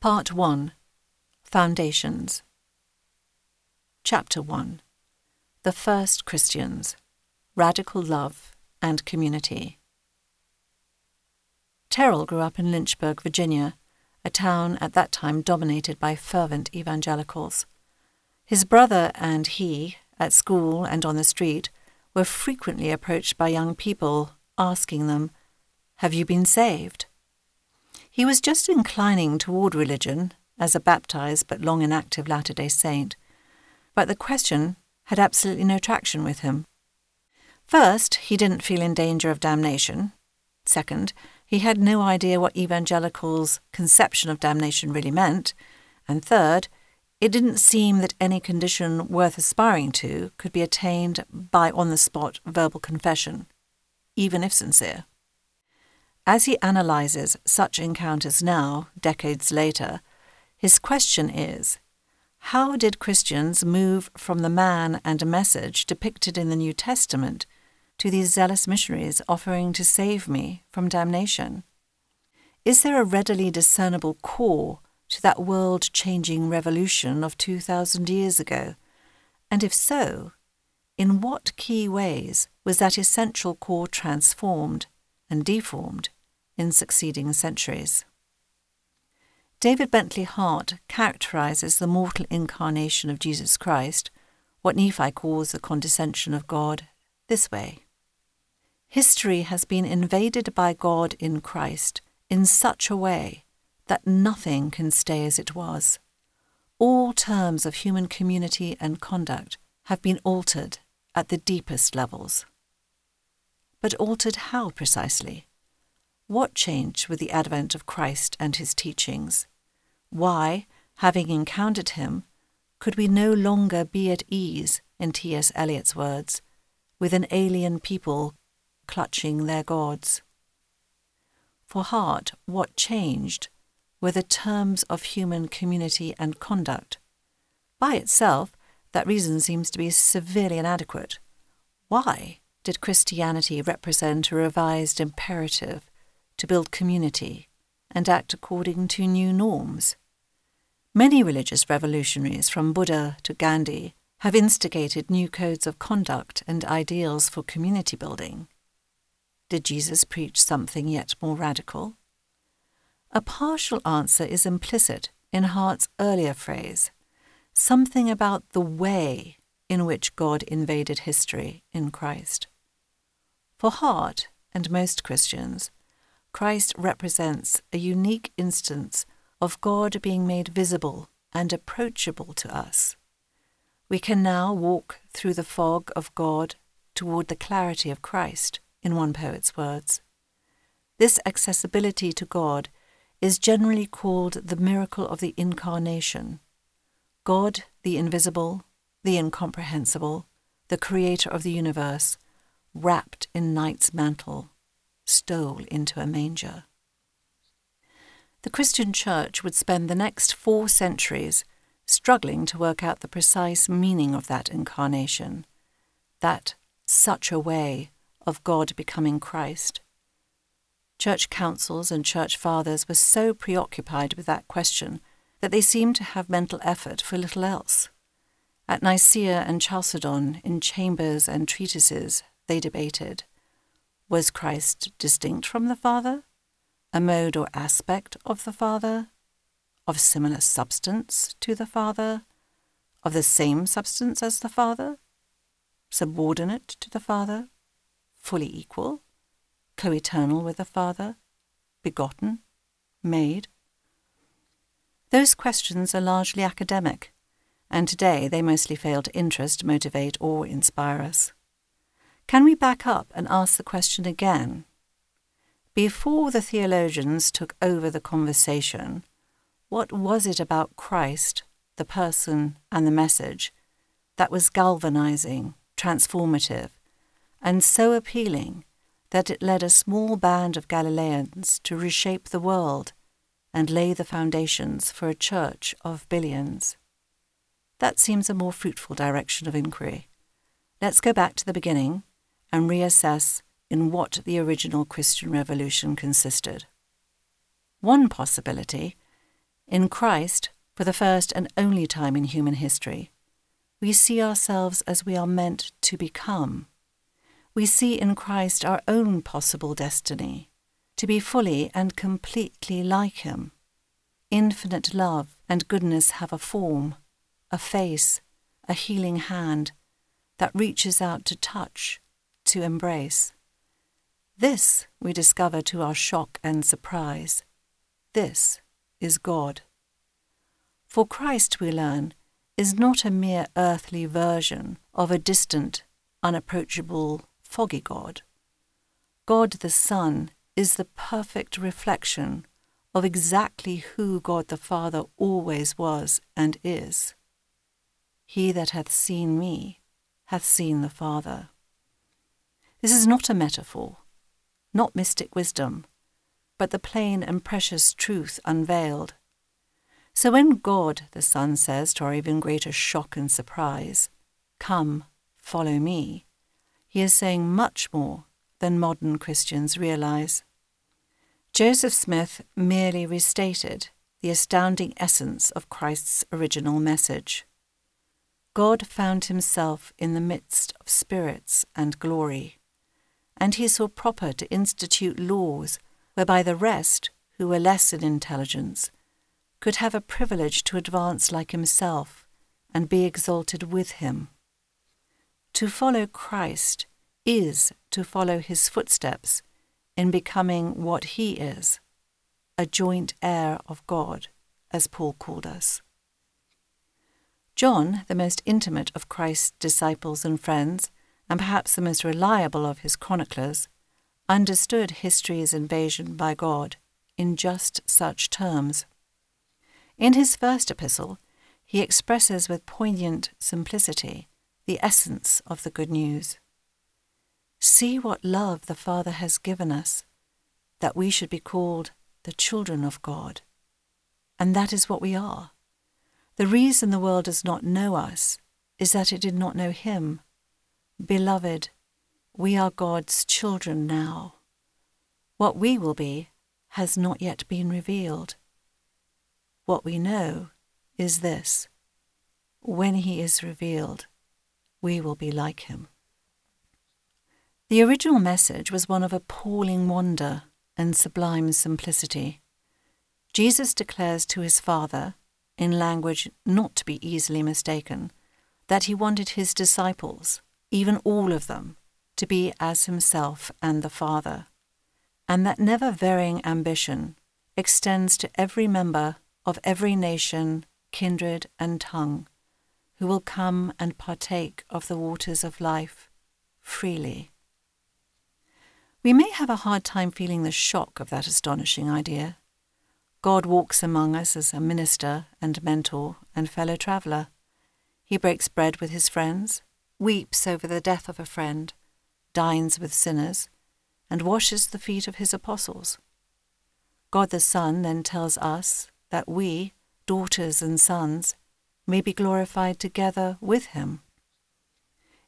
Part 1 Foundations Chapter 1 The First Christians Radical Love and Community. Terryl grew up in Lynchburg, Virginia, a town at that time dominated by fervent evangelicals. His brother and he, at school and on the street, were frequently approached by young people asking them, Have you been saved? He was just inclining toward religion as a baptized but long inactive Latter day Saint, but the question had absolutely no traction with him. First, he didn't feel in danger of damnation. Second, he had no idea what evangelicals' conception of damnation really meant. And third, it didn't seem that any condition worth aspiring to could be attained by on the spot verbal confession, even if sincere. As he analyzes such encounters now, decades later, his question is How did Christians move from the man and message depicted in the New Testament to these zealous missionaries offering to save me from damnation? Is there a readily discernible core to that world changing revolution of 2,000 years ago? And if so, in what key ways was that essential core transformed and deformed in succeeding centuries. David Bentley Hart characterizes the mortal incarnation of Jesus Christ, what Nephi calls the condescension of God, this way History has been invaded by God in Christ in such a way that nothing can stay as it was. All terms of human community and conduct have been altered at the deepest levels. But altered how precisely? What changed with the advent of Christ and his teachings? Why, having encountered him, could we no longer be at ease, in T.S. Eliot's words, with an alien people clutching their gods? For Hart, what changed were the terms of human community and conduct. By itself, that reason seems to be severely inadequate. Why did Christianity represent a revised imperative to build community and act according to new norms. Many religious revolutionaries, from Buddha to Gandhi, have instigated new codes of conduct and ideals for community building. Did Jesus preach something yet more radical? A partial answer is implicit in Hart's earlier phrase something about the way in which God invaded history in Christ. For Hart and most Christians, Christ represents a unique instance of God being made visible and approachable to us. We can now walk through the fog of God toward the clarity of Christ, in one poet's words. This accessibility to God is generally called the miracle of the Incarnation. God, the invisible, the incomprehensible, the creator of the universe, wrapped in night's mantle, stole into a manger. The Christian Church would spend the next four centuries struggling to work out the precise meaning of that incarnation, that such a way of God becoming Christ. Church councils and church fathers were so preoccupied with that question that they seemed to have mental effort for little else. At Nicaea and Chalcedon, in chambers and treatises, they debated was Christ distinct from the Father? A mode or aspect of the Father? Of similar substance to the Father? Of the same substance as the Father? Subordinate to the Father? Fully equal? Co eternal with the Father? Begotten? Made? Those questions are largely academic, and today they mostly fail to interest, motivate, or inspire us. Can we back up and ask the question again? Before the theologians took over the conversation, what was it about Christ, the person and the message, that was galvanizing, transformative, and so appealing that it led a small band of Galileans to reshape the world and lay the foundations for a church of billions? That seems a more fruitful direction of inquiry. Let's go back to the beginning and reassess in what the original Christian revolution consisted. One possibility In Christ, for the first and only time in human history, we see ourselves as we are meant to become. We see in Christ our own possible destiny, to be fully and completely like Him. Infinite love and goodness have a form, a face, a healing hand that reaches out to touch, to embrace. This we discover to our shock and surprise. This is God. For Christ, we learn, is not a mere earthly version of a distant, unapproachable, foggy God. God the Son is the perfect reflection of exactly who God the Father always was and is. He that hath seen me hath seen the Father. This is not a metaphor, not mystic wisdom, but the plain and precious truth unveiled. So when God, the Son, says to our even greater shock and surprise, Come, follow me, he is saying much more than modern Christians realize. Joseph Smith merely restated the astounding essence of Christ's original message. God found himself in the midst of spirits and glory, and he saw proper to institute laws whereby the rest, who were less in intelligence, could have a privilege to advance like himself and be exalted with him. To follow Christ is to follow his footsteps in becoming what he is, a joint heir of God, as Paul called us. John, the most intimate of Christ's disciples and friends, and perhaps the most reliable of his chroniclers, understood history's invasion by God in just such terms. In his first epistle, he expresses with poignant simplicity the essence of the good news. See what love the Father has given us, that we should be called the children of God. And that is what we are. The reason the world does not know us is that it did not know Him. Beloved, we are God's children now. What we will be has not yet been revealed. What we know is this when He is revealed, we will be like Him. The original message was one of appalling wonder and sublime simplicity. Jesus declares to his Father, in language not to be easily mistaken, that he wanted his disciples, even all of them, to be as himself and the Father, and that never varying ambition extends to every member of every nation, kindred, and tongue, who will come and partake of the waters of life freely. We may have a hard time feeling the shock of that astonishing idea. God walks among us as a minister and mentor and fellow traveller. He breaks bread with his friends, weeps over the death of a friend, dines with sinners, and washes the feet of his apostles. God the Son then tells us that we, daughters and sons, may be glorified together with him.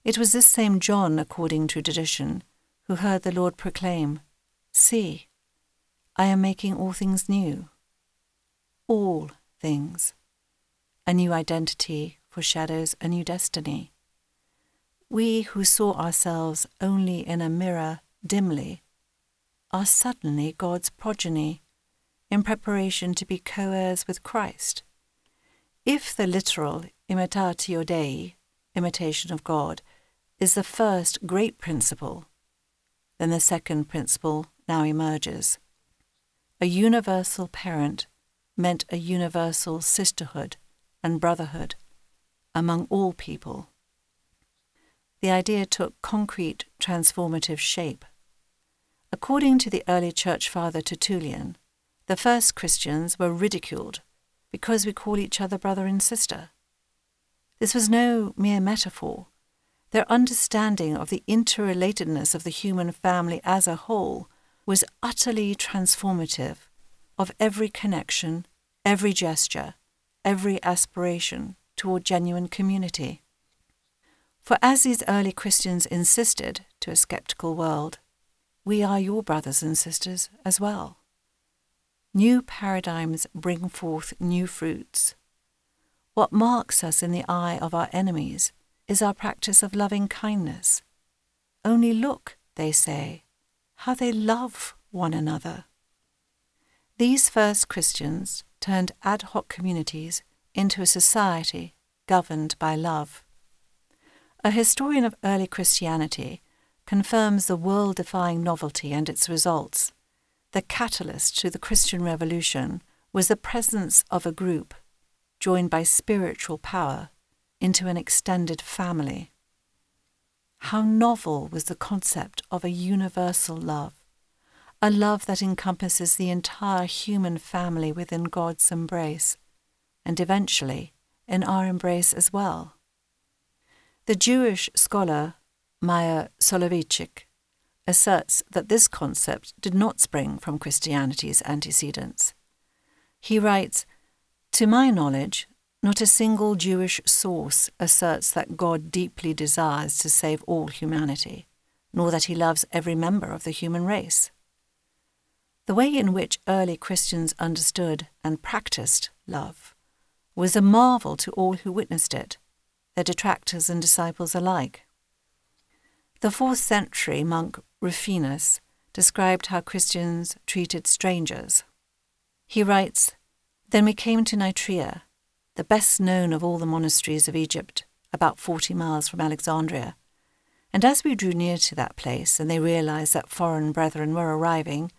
It was this same John, according to tradition, who heard the Lord proclaim, See, I am making all things new. All things. A new identity foreshadows a new destiny. We who saw ourselves only in a mirror dimly are suddenly God's progeny, in preparation to be co heirs with Christ. If the literal imitatio Dei, imitation of God, is the first great principle then the second principle now emerges. A universal parent meant a universal sisterhood and brotherhood among all people. The idea took concrete transformative shape. According to the early church father Tertullian, the first Christians were ridiculed because we call each other brother and sister. This was no mere metaphor. Their understanding of the interrelatedness of the human family as a whole was utterly transformative of every connection, every gesture, every aspiration toward genuine community. For as these early Christians insisted to a skeptical world, we are your brothers and sisters as well. new paradigms bring forth new fruits. What marks us in the eye of our enemies is our practice of loving kindness. Only look, they say, how they love one another. These first Christians turned ad hoc communities into a society governed by love. A historian of early Christianity confirms the world defying novelty and its results. The catalyst to the Christian Revolution was the presence of a group, joined by spiritual power, into an extended family. How novel was the concept of a universal love, a love that encompasses the entire human family within God's embrace, and eventually in our embrace as well. The Jewish scholar Meir Soloveichik asserts that this concept did not spring from Christianity's antecedents. He writes, To my knowledge, not a single Jewish source asserts that God deeply desires to save all humanity, nor that he loves every member of the human race. The way in which early Christians understood and practiced love was a marvel to all who witnessed it, their detractors and disciples alike. The fourth century monk Rufinus described how Christians treated strangers. He writes Then we came to Nitria, the best known of all the monasteries of Egypt, about forty miles from Alexandria. And as we drew near to that place, and they realized that foreign brethren were arriving,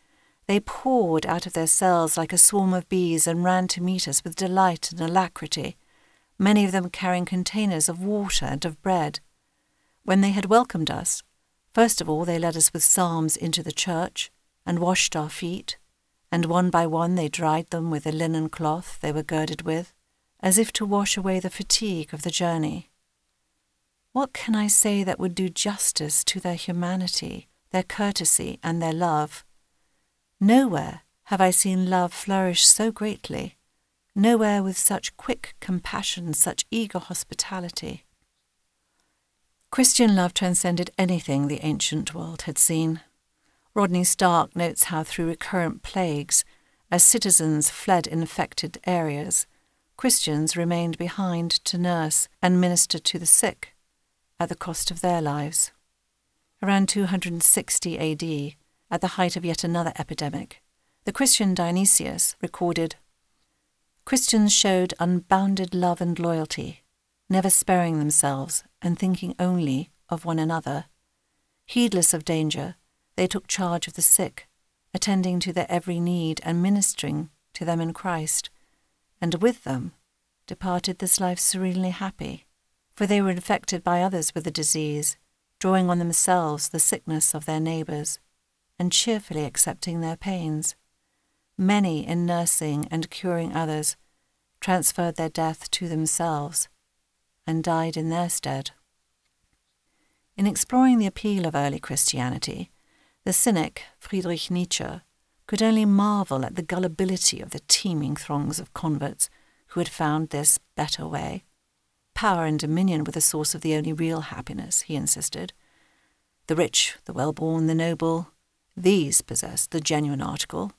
they poured out of their cells like a swarm of bees and ran to meet us with delight and alacrity, many of them carrying containers of water and of bread. When they had welcomed us, first of all they led us with psalms into the church and washed our feet, and one by one they dried them with the linen cloth they were girded with, as if to wash away the fatigue of the journey. What can I say that would do justice to their humanity, their courtesy, and their love? Nowhere have I seen love flourish so greatly, nowhere with such quick compassion, such eager hospitality. Christian love transcended anything the ancient world had seen. Rodney Stark notes how through recurrent plagues, as citizens fled infected areas, Christians remained behind to nurse and minister to the sick at the cost of their lives. Around 260 AD, at the height of yet another epidemic, the Christian Dionysius recorded Christians showed unbounded love and loyalty, never sparing themselves and thinking only of one another. Heedless of danger, they took charge of the sick, attending to their every need and ministering to them in Christ, and with them departed this life serenely happy, for they were infected by others with the disease, drawing on themselves the sickness of their neighbours and cheerfully accepting their pains. Many, in nursing and curing others, transferred their death to themselves and died in their stead. In exploring the appeal of early Christianity, the cynic Friedrich Nietzsche could only marvel at the gullibility of the teeming throngs of converts who had found this better way. Power and dominion were the source of the only real happiness, he insisted. The rich, the well born, the noble, these possessed the genuine article,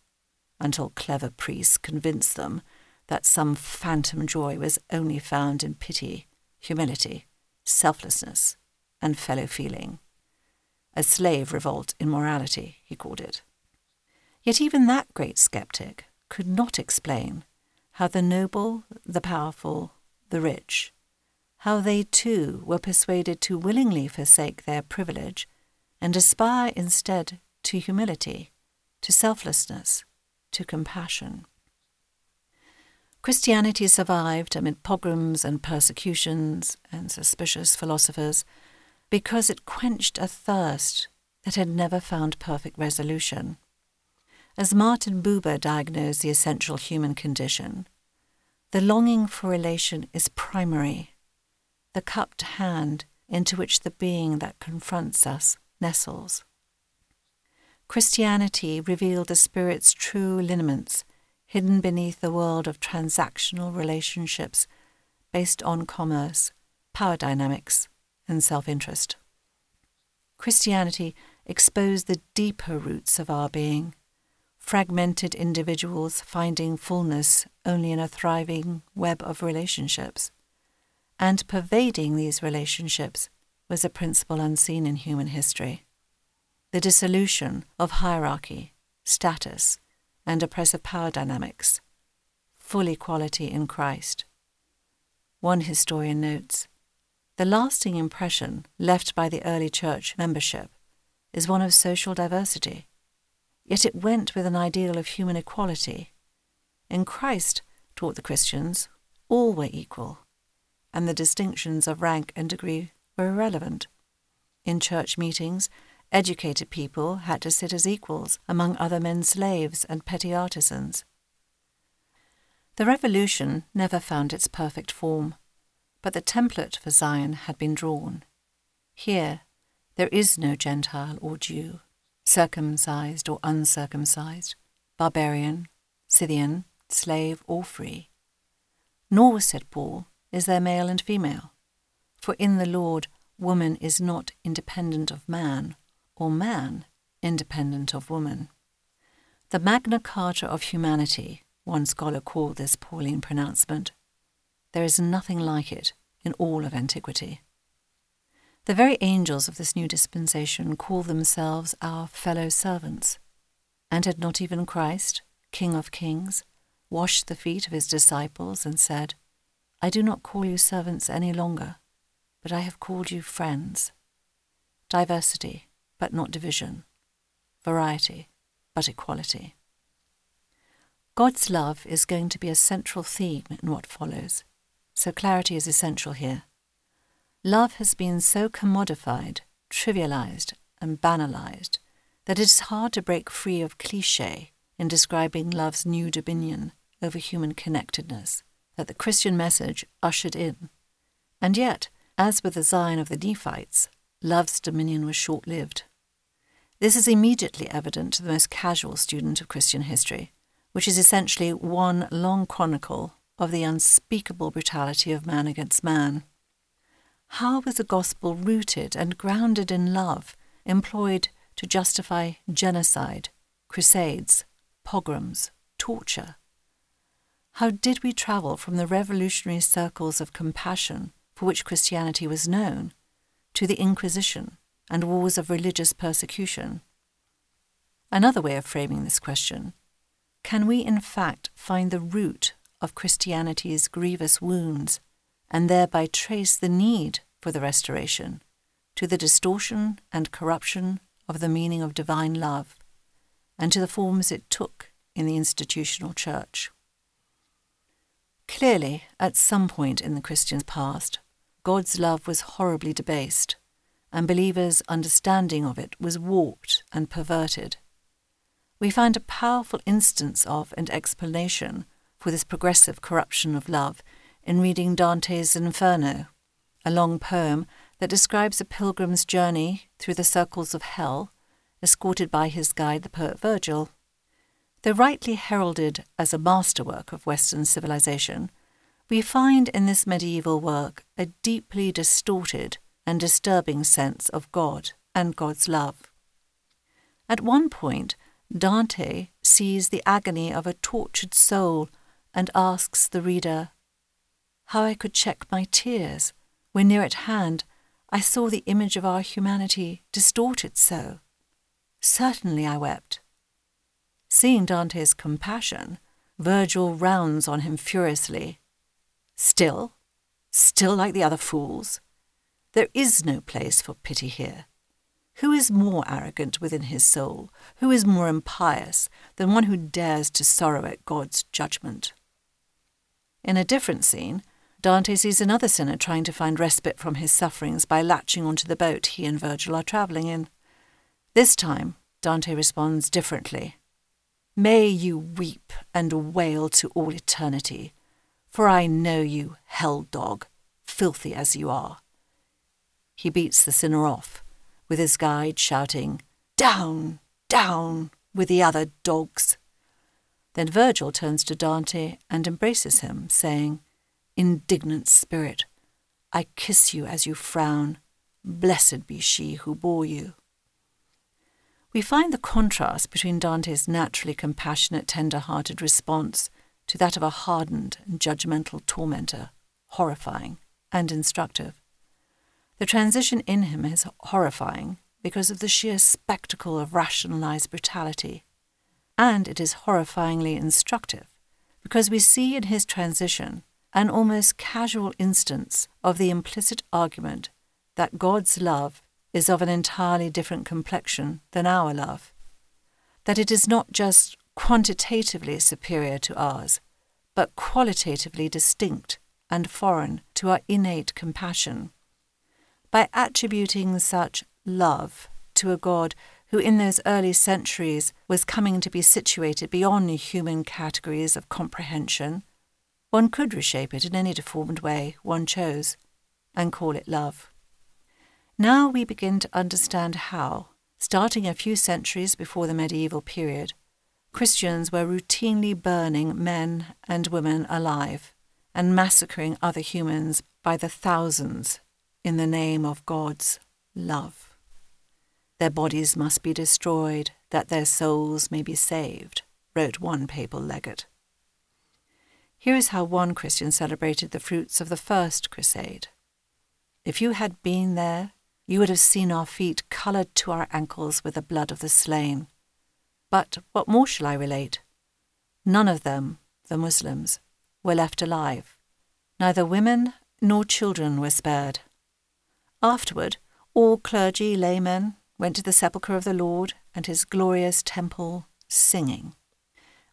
until clever priests convinced them that some phantom joy was only found in pity, humility, selflessness, and fellow feeling. A slave revolt in morality, he called it. Yet even that great sceptic could not explain how the noble, the powerful, the rich, how they too were persuaded to willingly forsake their privilege and aspire instead to humility, to selflessness, to compassion. Christianity survived amid pogroms and persecutions and suspicious philosophers because it quenched a thirst that had never found perfect resolution. As Martin Buber diagnosed the essential human condition, the longing for relation is primary, the cupped hand into which the being that confronts us nestles. Christianity revealed the Spirit's true lineaments hidden beneath the world of transactional relationships based on commerce, power dynamics, and self interest. Christianity exposed the deeper roots of our being, fragmented individuals finding fullness only in a thriving web of relationships. And pervading these relationships was a principle unseen in human history the dissolution of hierarchy, status, and oppressive power dynamics, full equality in Christ. One historian notes The lasting impression left by the early church membership is one of social diversity Yet it went with an ideal of human equality. In Christ, taught the Christians, all were equal, and the distinctions of rank and degree were irrelevant. In church meetings, educated people had to sit as equals among other men's slaves and petty artisans. The revolution never found its perfect form, but the template for Zion had been drawn. Here, there is no Gentile or Jew circumcised or uncircumcised, barbarian, Scythian, slave or free. Nor, said Paul, is there male and female. For in the Lord, woman is not independent of man, or man independent of woman. The Magna Carta of humanity, one scholar called this Pauline pronouncement. There is nothing like it in all of antiquity. The very angels of this new dispensation call themselves our fellow servants. And had not even Christ, King of kings, washed the feet of his disciples and said, I do not call you servants any longer, but I have called you friends. Diversity, but not division. Variety, but equality. God's love is going to be a central theme in what follows, so clarity is essential here love has been so commodified, trivialized, and banalized that it is hard to break free of cliche in describing love's new dominion over human connectedness that the Christian message ushered in. And yet, as with the Zion of the Nephites, love's dominion was short lived. This is immediately evident to the most casual student of Christian history, which is essentially one long chronicle of the unspeakable brutality of man against man. How was the gospel rooted and grounded in love, employed to justify genocide, crusades, pogroms, torture? How did we travel from the revolutionary circles of compassion for which Christianity was known to the Inquisition and wars of religious persecution? Another way of framing this question can we in fact find the root of Christianity's grievous wounds and thereby trace the need for the restoration to the distortion and corruption of the meaning of divine love and to the forms it took in the institutional church. Clearly, at some point in the Christian past, God's love was horribly debased, and believers' understanding of it was warped and perverted. We find a powerful instance of and explanation for this progressive corruption of love in reading Dante's Inferno, a long poem that describes a pilgrim's journey through the circles of hell, escorted by his guide, the poet Virgil. Though rightly heralded as a masterwork of Western civilization, we find in this medieval work a deeply distorted and disturbing sense of God and God's love. At one point, Dante sees the agony of a tortured soul and asks the reader how I could check my tears when near at hand I saw the image of our humanity distorted so. Certainly I wept. Seeing Dante's compassion, Virgil rounds on him furiously. Still? Still like the other fools? There is no place for pity here. Who is more arrogant within his soul? Who is more impious than one who dares to sorrow at God's judgment? In a different scene, Dante sees another sinner trying to find respite from his sufferings by latching onto the boat he and Virgil are travelling in. This time, Dante responds differently. May you weep and wail to all eternity, for I know you, hell dog, filthy as you are. He beats the sinner off, with his guide shouting, Down, down, with the other dogs. Then Virgil turns to Dante and embraces him, saying, indignant spirit, I kiss you as you frown. Blessed be she who bore you. We find the contrast between Dante's naturally compassionate, tender hearted response to that of a hardened and judgmental tormentor horrifying and instructive. The transition in him is horrifying because of the sheer spectacle of rationalized brutality, and it is horrifyingly instructive because we see in his transition an almost casual instance of the implicit argument that God's love is of an entirely different complexion than our love, that it is not just quantitatively superior to ours, but qualitatively distinct and foreign to our innate compassion. By attributing such love to a God who in those early centuries was coming to be situated beyond human categories of comprehension, one could reshape it in any deformed way one chose and call it love. Now we begin to understand how, starting a few centuries before the medieval period, Christians were routinely burning men and women alive and massacring other humans by the thousands in the name of God's love. Their bodies must be destroyed that their souls may be saved, wrote one papal legate. Here is how one Christian celebrated the fruits of the First Crusade. If you had been there, you would have seen our feet coloured to our ankles with the blood of the slain. But what more shall I relate? None of them, the Muslims, were left alive. Neither women nor children were spared. Afterward, all clergy, laymen, went to the sepulchre of the Lord and his glorious temple, singing.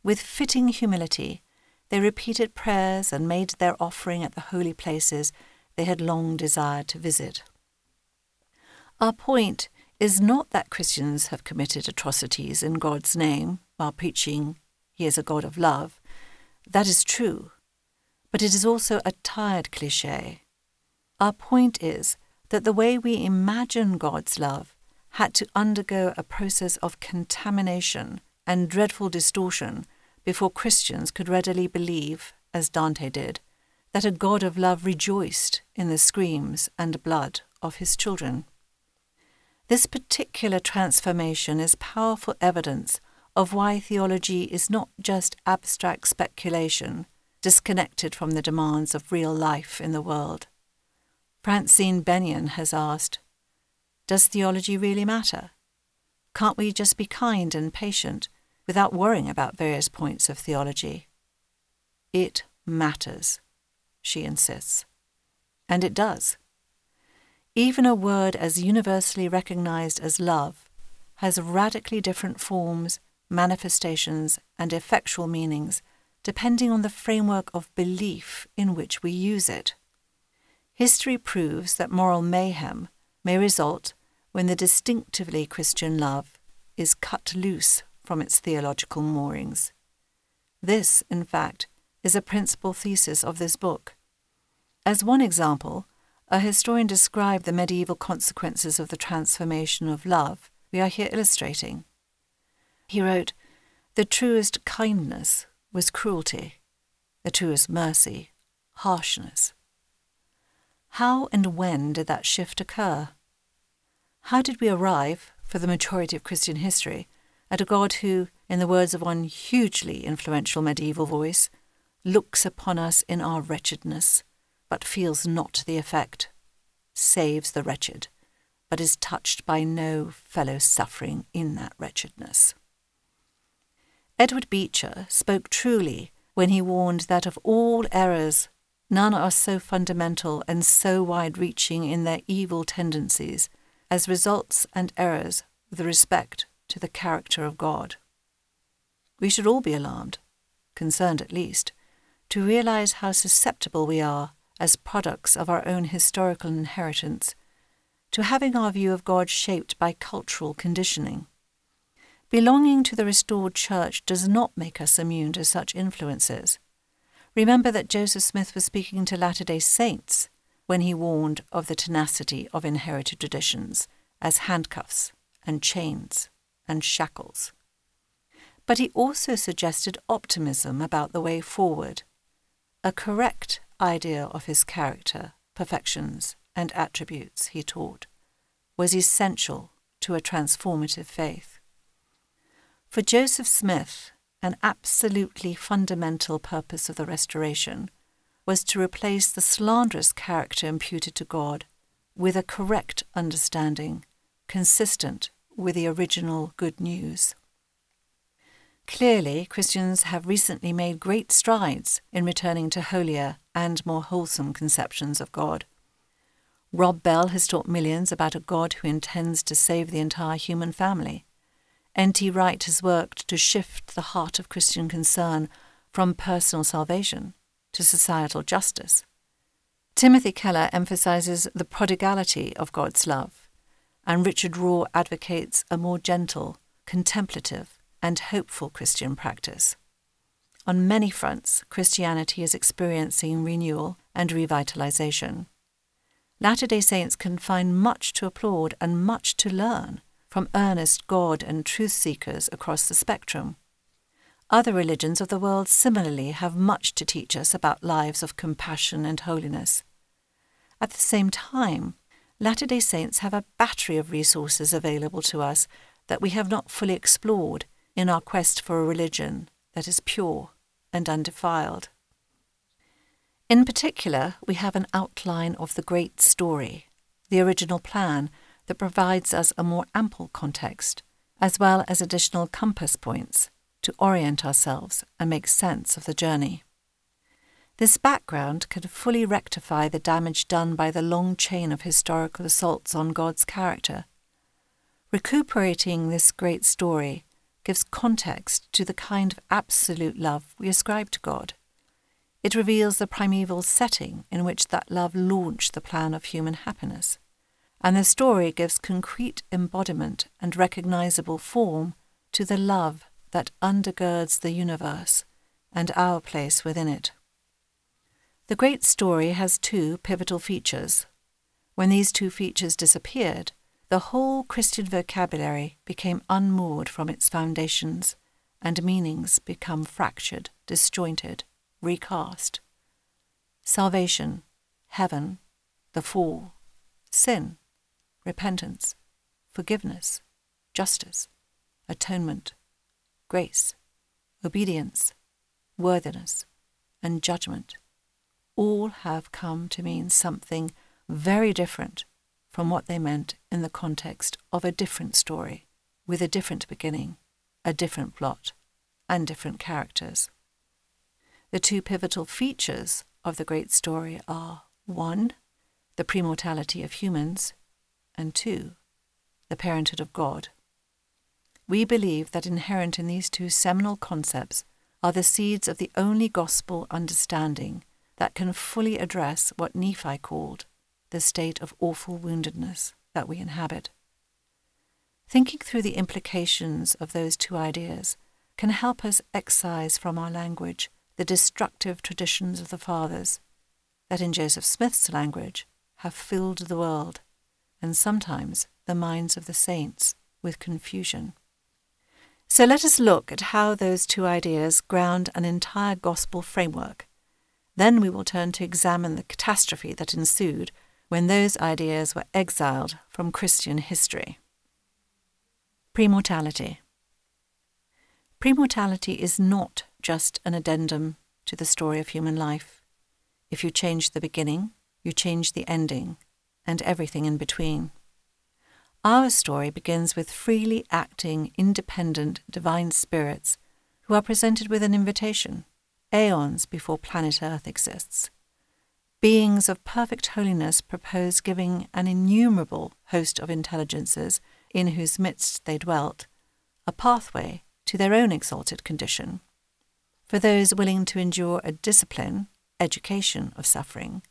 With fitting humility, they repeated prayers and made their offering at the holy places they had long desired to visit. Our point is not that Christians have committed atrocities in God's name while preaching He is a God of love. That is true, but it is also a tired cliche. Our point is that the way we imagine God's love had to undergo a process of contamination and dreadful distortion before Christians could readily believe, as Dante did, that a God of love rejoiced in the screams and blood of his children. This particular transformation is powerful evidence of why theology is not just abstract speculation, disconnected from the demands of real life in the world. Francine Bennion has asked Does theology really matter? Can't we just be kind and patient without worrying about various points of theology? It matters, she insists. And it does. Even a word as universally recognized as love has radically different forms, manifestations, and effectual meanings depending on the framework of belief in which we use it. History proves that moral mayhem may result when the distinctively Christian love is cut loose from its theological moorings. This, in fact, is a principal thesis of this book. As one example, a historian described the medieval consequences of the transformation of love we are here illustrating. He wrote, The truest kindness was cruelty, the truest mercy, harshness. How and when did that shift occur? How did we arrive, for the majority of Christian history, at a God who, in the words of one hugely influential medieval voice, looks upon us in our wretchedness but feels not the effect, saves the wretched, but is touched by no fellow suffering in that wretchedness. Edward Beecher spoke truly when he warned that of all errors, none are so fundamental and so wide reaching in their evil tendencies as results and errors with respect to the character of God. We should all be alarmed, concerned at least, to realize how susceptible we are as products of our own historical inheritance, to having our view of God shaped by cultural conditioning. Belonging to the restored church does not make us immune to such influences. Remember that Joseph Smith was speaking to Latter day Saints when he warned of the tenacity of inherited traditions as handcuffs and chains and shackles. But he also suggested optimism about the way forward, a correct idea of his character, perfections, and attributes, he taught, was essential to a transformative faith. For Joseph Smith, an absolutely fundamental purpose of the Restoration was to replace the slanderous character imputed to God with a correct understanding consistent with the original good news. Clearly, Christians have recently made great strides in returning to holier and more wholesome conceptions of God. Rob Bell has taught millions about a God who intends to save the entire human family. N.T. Wright has worked to shift the heart of Christian concern from personal salvation to societal justice. Timothy Keller emphasizes the prodigality of God's love, and Richard Rohr advocates a more gentle, contemplative, and hopeful Christian practice. On many fronts, Christianity is experiencing renewal and revitalization. Latter day Saints can find much to applaud and much to learn from earnest God and truth seekers across the spectrum. Other religions of the world similarly have much to teach us about lives of compassion and holiness. At the same time, Latter day Saints have a battery of resources available to us that we have not fully explored in our quest for a religion that is pure and undefiled. In particular, we have an outline of the great story, the original plan that provides us a more ample context, as well as additional compass points to orient ourselves and make sense of the journey. This background can fully rectify the damage done by the long chain of historical assaults on God's character. Recuperating this great story gives context to the kind of absolute love we ascribe to God. It reveals the primeval setting in which that love launched the plan of human happiness and the story gives concrete embodiment and recognizable form to the love that undergirds the universe and our place within it. The great story has two pivotal features. When these two features disappeared, the whole Christian vocabulary became unmoored from its foundations, and meanings become fractured, disjointed, recast. Salvation, heaven, the fall, sin, repentance, forgiveness, justice, atonement, grace, obedience, worthiness, and judgment all have come to mean something very different from what they meant in the context of a different story, with a different beginning, a different plot, and different characters. The two pivotal features of the great story are 1. The premortality of humans, and 2. The parenthood of God. We believe that inherent in these two seminal concepts are the seeds of the only gospel understanding that can fully address what Nephi called the state of awful woundedness that we inhabit. Thinking through the implications of those two ideas can help us excise from our language the destructive traditions of the fathers that, in Joseph Smith's language, have filled the world and sometimes the minds of the saints with confusion. So let us look at how those two ideas ground an entire gospel framework. Then we will turn to examine the catastrophe that ensued when those ideas were exiled from Christian history. Premortality. Premortality is not just an addendum to the story of human life. If you change the beginning, you change the ending and everything in between. Our story begins with freely acting, independent divine spirits who are presented with an invitation, aeons before planet Earth exists. Beings of perfect holiness propose giving an innumerable host of intelligences in whose midst they dwelt a pathway to their own exalted condition. For those willing to endure a discipline, education of suffering,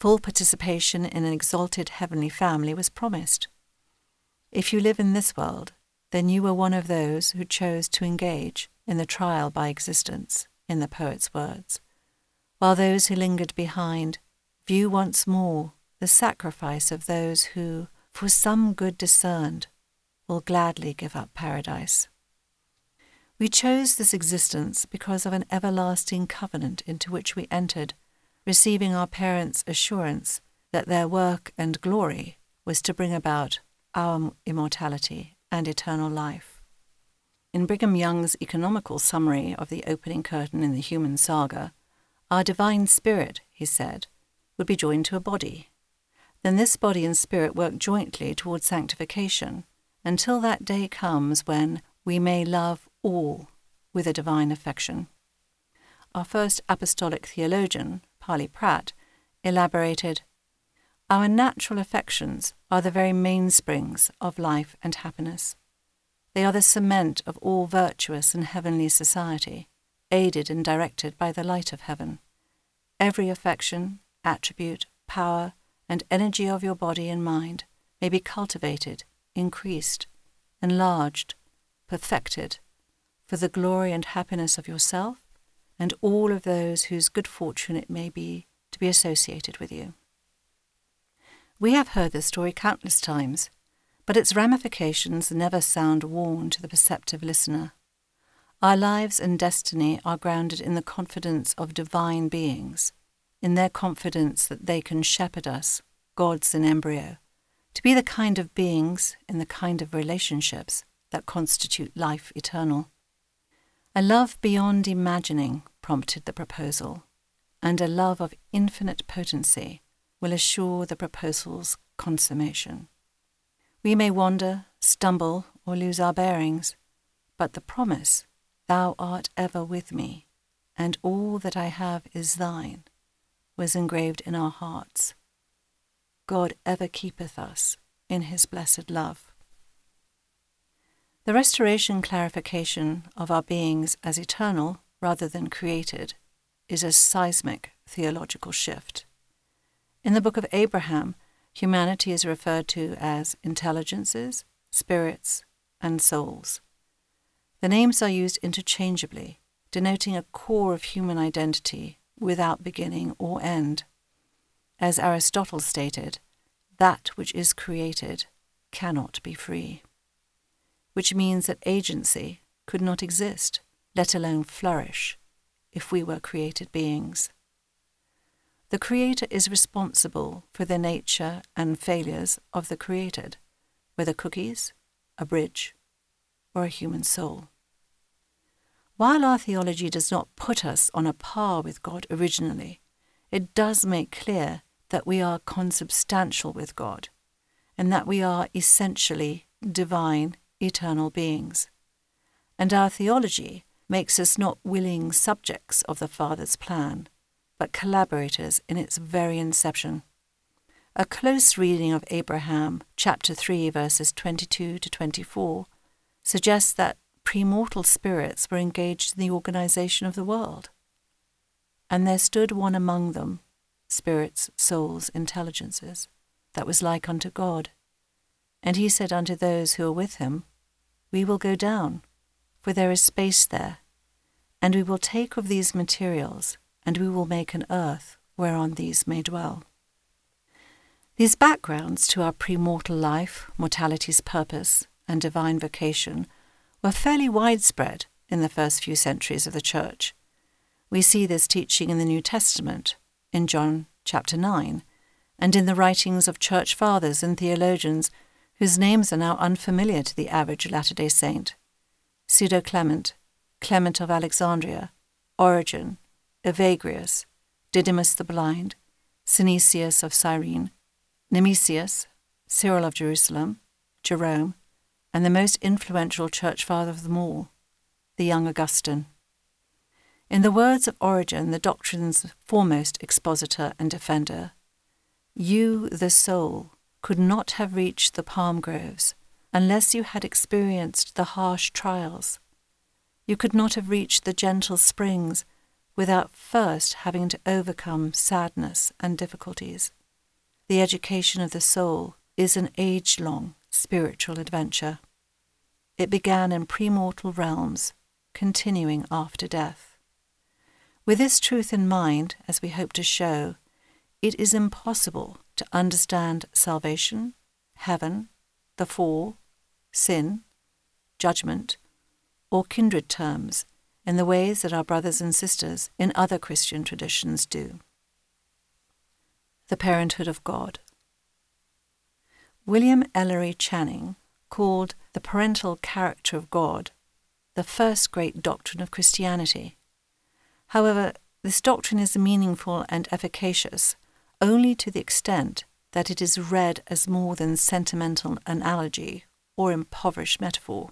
full participation in an exalted heavenly family was promised. If you live in this world, then you were one of those who chose to engage in the trial by existence, in the poet's words, while those who lingered behind view once more the sacrifice of those who, for some good discerned, will gladly give up paradise. We chose this existence because of an everlasting covenant into which we entered receiving our parents' assurance that their work and glory was to bring about our immortality and eternal life. in Brigham Young's economical summary of the opening curtain in the human saga, our divine spirit, he said, would be joined to a body. Then this body and spirit work jointly towards sanctification until that day comes when we may love all with a divine affection. Our first apostolic theologian, Parley Pratt, elaborated Our natural affections are the very mainsprings of life and happiness. They are the cement of all virtuous and heavenly society, aided and directed by the light of heaven. Every affection, attribute, power, and energy of your body and mind may be cultivated, increased, enlarged, perfected, for the glory and happiness of yourself and all of those whose good fortune it may be to be associated with you. We have heard this story countless times, but its ramifications never sound worn to the perceptive listener. Our lives and destiny are grounded in the confidence of divine beings, in their confidence that they can shepherd us, gods in embryo, to be the kind of beings, in the kind of relationships, that constitute life eternal. A love beyond imagining prompted the proposal, and a love of infinite potency will assure the proposal's consummation. We may wander, stumble, or lose our bearings, but the promise, Thou art ever with me, and all that I have is thine, was engraved in our hearts. God ever keepeth us in his blessed love. The restoration clarification of our beings as eternal rather than created is a seismic theological shift. In the book of Abraham, humanity is referred to as intelligences, spirits, and souls. The names are used interchangeably, denoting a core of human identity without beginning or end. As Aristotle stated, that which is created cannot be free, which means that agency could not exist, let alone flourish, if we were created beings. The Creator is responsible for the nature and failures of the created, whether cookies, a bridge, or a human soul. While our theology does not put us on a par with God originally, it does make clear that we are consubstantial with God, and that we are essentially divine, eternal beings. And our theology makes us not willing subjects of the Father's plan but collaborators in its very inception. A close reading of Abraham, chapter 3, verses 22 to 24, suggests that premortal spirits were engaged in the organization of the world. And there stood one among them, spirits, souls, intelligences, that was like unto God. And he said unto those who were with him, We will go down, for there is space there, and we will take of these materials and we will make an earth whereon these may dwell. These backgrounds to our premortal life, mortality's purpose, and divine vocation were fairly widespread in the first few centuries of the Church. We see this teaching in the New Testament, in John chapter 9, and in the writings of Church fathers and theologians whose names are now unfamiliar to the average Latter day Saint Pseudo Clement, Clement of Alexandria, Origen, Evagrius, Didymus the Blind, Synesius of Cyrene, Nemesius, Cyril of Jerusalem, Jerome, and the most influential church father of them all, the young Augustine. In the words of Origen, the doctrine's foremost expositor and defender, you, the soul, could not have reached the palm groves unless you had experienced the harsh trials. You could not have reached the gentle springs without first having to overcome sadness and difficulties. The education of the soul is an age long spiritual adventure. It began in premortal realms, continuing after death. With this truth in mind, as we hope to show, it is impossible to understand salvation, heaven, the fall, sin, judgment, or kindred terms in the ways that our brothers and sisters in other Christian traditions do. The Parenthood of God. William Ellery Channing called the parental character of God the first great doctrine of Christianity. However, this doctrine is meaningful and efficacious only to the extent that it is read as more than sentimental analogy or impoverished metaphor.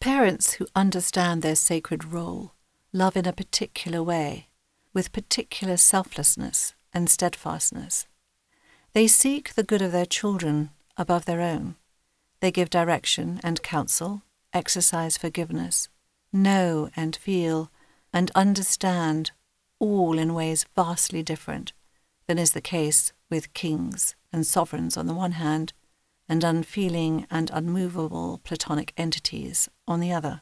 Parents who understand their sacred role love in a particular way, with particular selflessness and steadfastness. They seek the good of their children above their own. They give direction and counsel, exercise forgiveness, know and feel and understand all in ways vastly different than is the case with kings and sovereigns on the one hand, and unfeeling and unmovable Platonic entities on the other.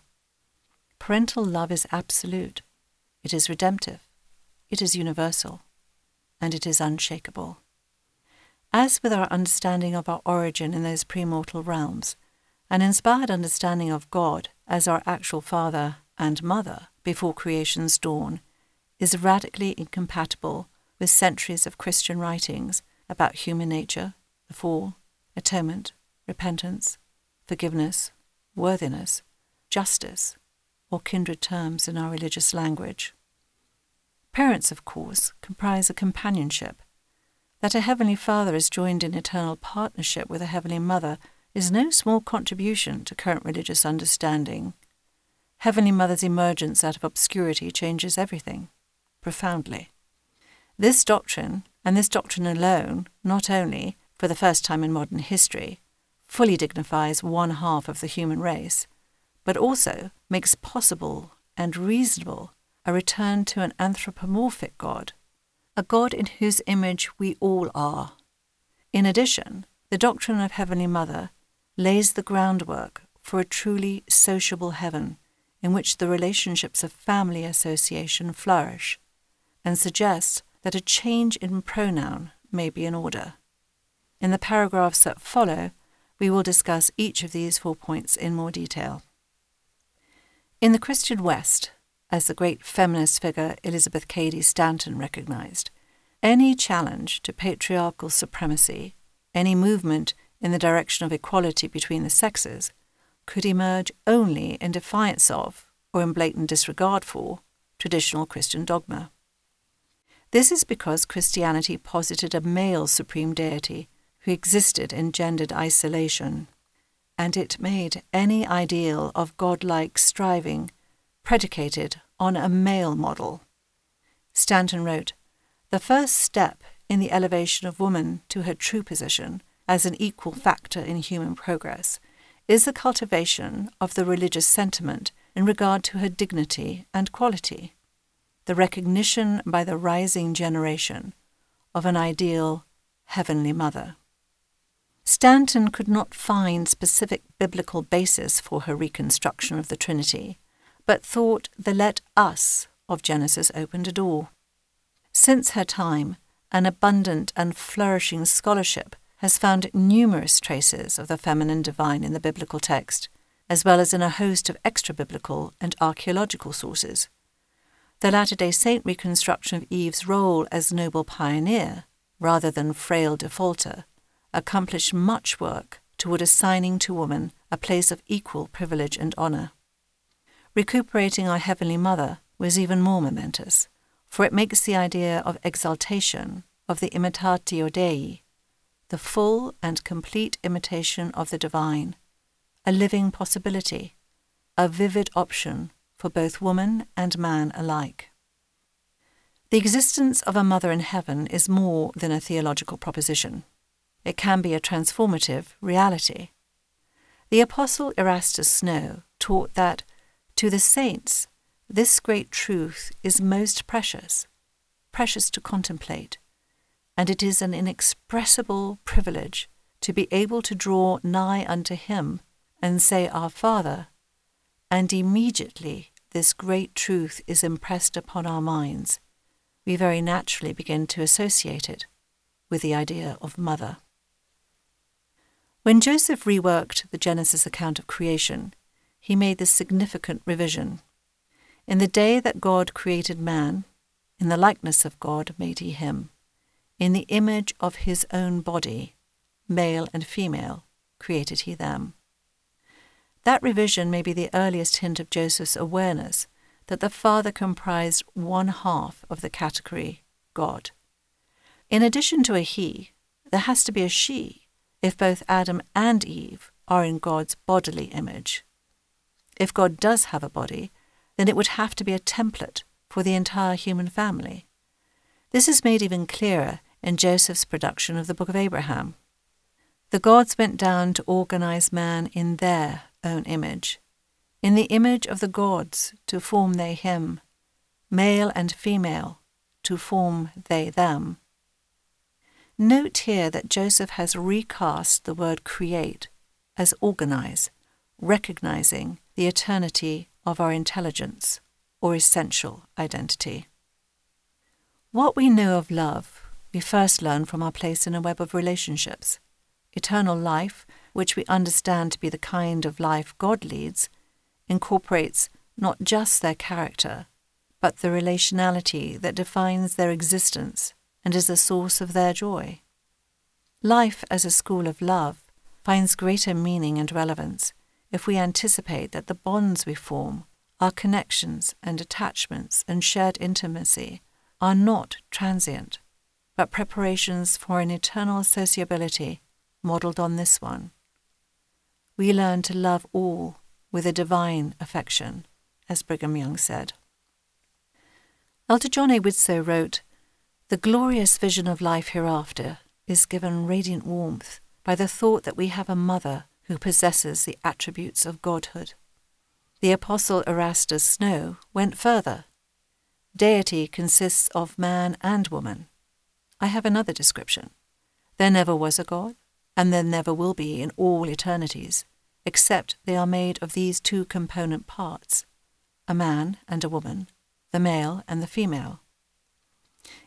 Parental love is absolute, it is redemptive, it is universal, and it is unshakable. As with our understanding of our origin in those premortal realms, an inspired understanding of God as our actual Father and Mother before creation's dawn is radically incompatible with centuries of Christian writings about human nature, the fall, atonement, repentance, forgiveness, worthiness, justice, or kindred terms in our religious language. Parents, of course, comprise a companionship. That a Heavenly Father is joined in eternal partnership with a Heavenly Mother is no small contribution to current religious understanding. Heavenly Mother's emergence out of obscurity changes everything, profoundly. This doctrine, and this doctrine alone, not only, for the first time in modern history, fully dignifies one half of the human race, but also makes possible and reasonable a return to an anthropomorphic God, a God in whose image we all are. In addition, the doctrine of Heavenly Mother lays the groundwork for a truly sociable heaven in which the relationships of family association flourish, and suggests that a change in pronoun may be in order. In the paragraphs that follow, we will discuss each of these four points in more detail. In the Christian West, as the great feminist figure Elizabeth Cady Stanton recognized, any challenge to patriarchal supremacy, any movement in the direction of equality between the sexes, could emerge only in defiance of, or in blatant disregard for, traditional Christian dogma. This is because Christianity posited a male supreme deity who existed in gendered isolation, and it made any ideal of godlike striving predicated on a male model. Stanton wrote, The first step in the elevation of woman to her true position as an equal factor in human progress is the cultivation of the religious sentiment in regard to her dignity and quality the recognition by the rising generation of an ideal Heavenly Mother. Stanton could not find specific biblical basis for her reconstruction of the Trinity, but thought the let us of Genesis opened a door. Since her time, an abundant and flourishing scholarship has found numerous traces of the feminine divine in the biblical text, as well as in a host of extra biblical and archaeological sources the Latter day Saint reconstruction of Eve's role as noble pioneer, rather than frail defaulter, accomplished much work toward assigning to woman a place of equal privilege and honour. Recuperating our Heavenly Mother was even more momentous, for it makes the idea of exaltation, of the imitatio Dei, the full and complete imitation of the divine, a living possibility, a vivid option for both woman and man alike. The existence of a mother in heaven is more than a theological proposition. It can be a transformative reality. The Apostle Erastus Snow taught that, to the saints, this great truth is most precious, precious to contemplate, and it is an inexpressible privilege to be able to draw nigh unto Him and say, Our Father, and immediately this great truth is impressed upon our minds, we very naturally begin to associate it with the idea of mother. When Joseph reworked the Genesis account of creation, he made this significant revision. In the day that God created man, in the likeness of God made he him. In the image of his own body, male and female, created he them. That revision may be the earliest hint of Joseph's awareness that the Father comprised one half of the category God. In addition to a he, there has to be a she if both Adam and Eve are in God's bodily image. If God does have a body, then it would have to be a template for the entire human family. This is made even clearer in Joseph's production of the Book of Abraham. The gods went down to organize man in their own image, in the image of the gods to form they him, male and female to form they them. Note here that Joseph has recast the word create as organize, recognizing the eternity of our intelligence or essential identity. What we know of love, we first learn from our place in a web of relationships. Eternal life, which we understand to be the kind of life God leads, incorporates not just their character, but the relationality that defines their existence and is the source of their joy. Life as a school of love finds greater meaning and relevance if we anticipate that the bonds we form, our connections and attachments and shared intimacy, are not transient, but preparations for an eternal sociability modelled on this one. We learn to love all with a divine affection, as Brigham Young said. Elder John A. Widtsoe wrote, The glorious vision of life hereafter is given radiant warmth by the thought that we have a mother who possesses the attributes of godhood. The Apostle Erastus Snow went further. Deity consists of man and woman. I have another description. There never was a God, and there never will be in all eternities, except they are made of these two component parts a man and a woman, the male and the female.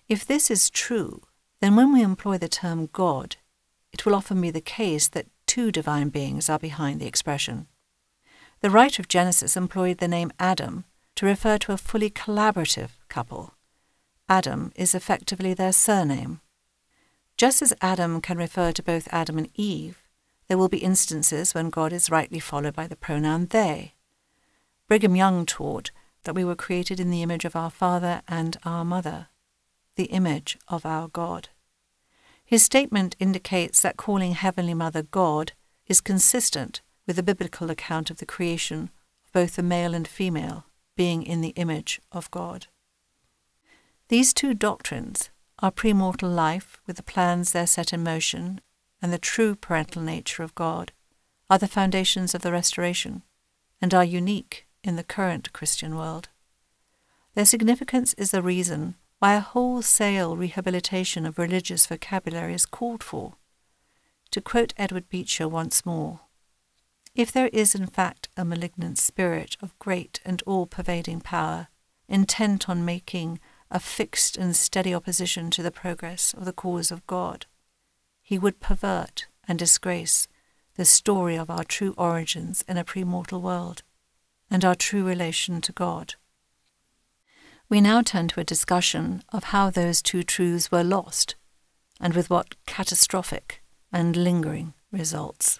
If this is true, then when we employ the term God, it will often be the case that two divine beings are behind the expression. The writer of Genesis employed the name Adam to refer to a fully collaborative couple. Adam is effectively their surname. Just as Adam can refer to both Adam and Eve, there will be instances when God is rightly followed by the pronoun they. Brigham Young taught that we were created in the image of our Father and our Mother, the image of our God. His statement indicates that calling Heavenly Mother God is consistent with the biblical account of the creation of both the male and female being in the image of God. These two doctrines, our premortal life with the plans there set in motion and the true parental nature of God, are the foundations of the restoration and are unique in the current Christian world. Their significance is the reason why a wholesale rehabilitation of religious vocabulary is called for. To quote Edward Beecher once more, if there is in fact a malignant spirit of great and all pervading power, intent on making a fixed and steady opposition to the progress of the cause of God, he would pervert and disgrace the story of our true origins in a premortal world and our true relation to God. We now turn to a discussion of how those two truths were lost and with what catastrophic and lingering results.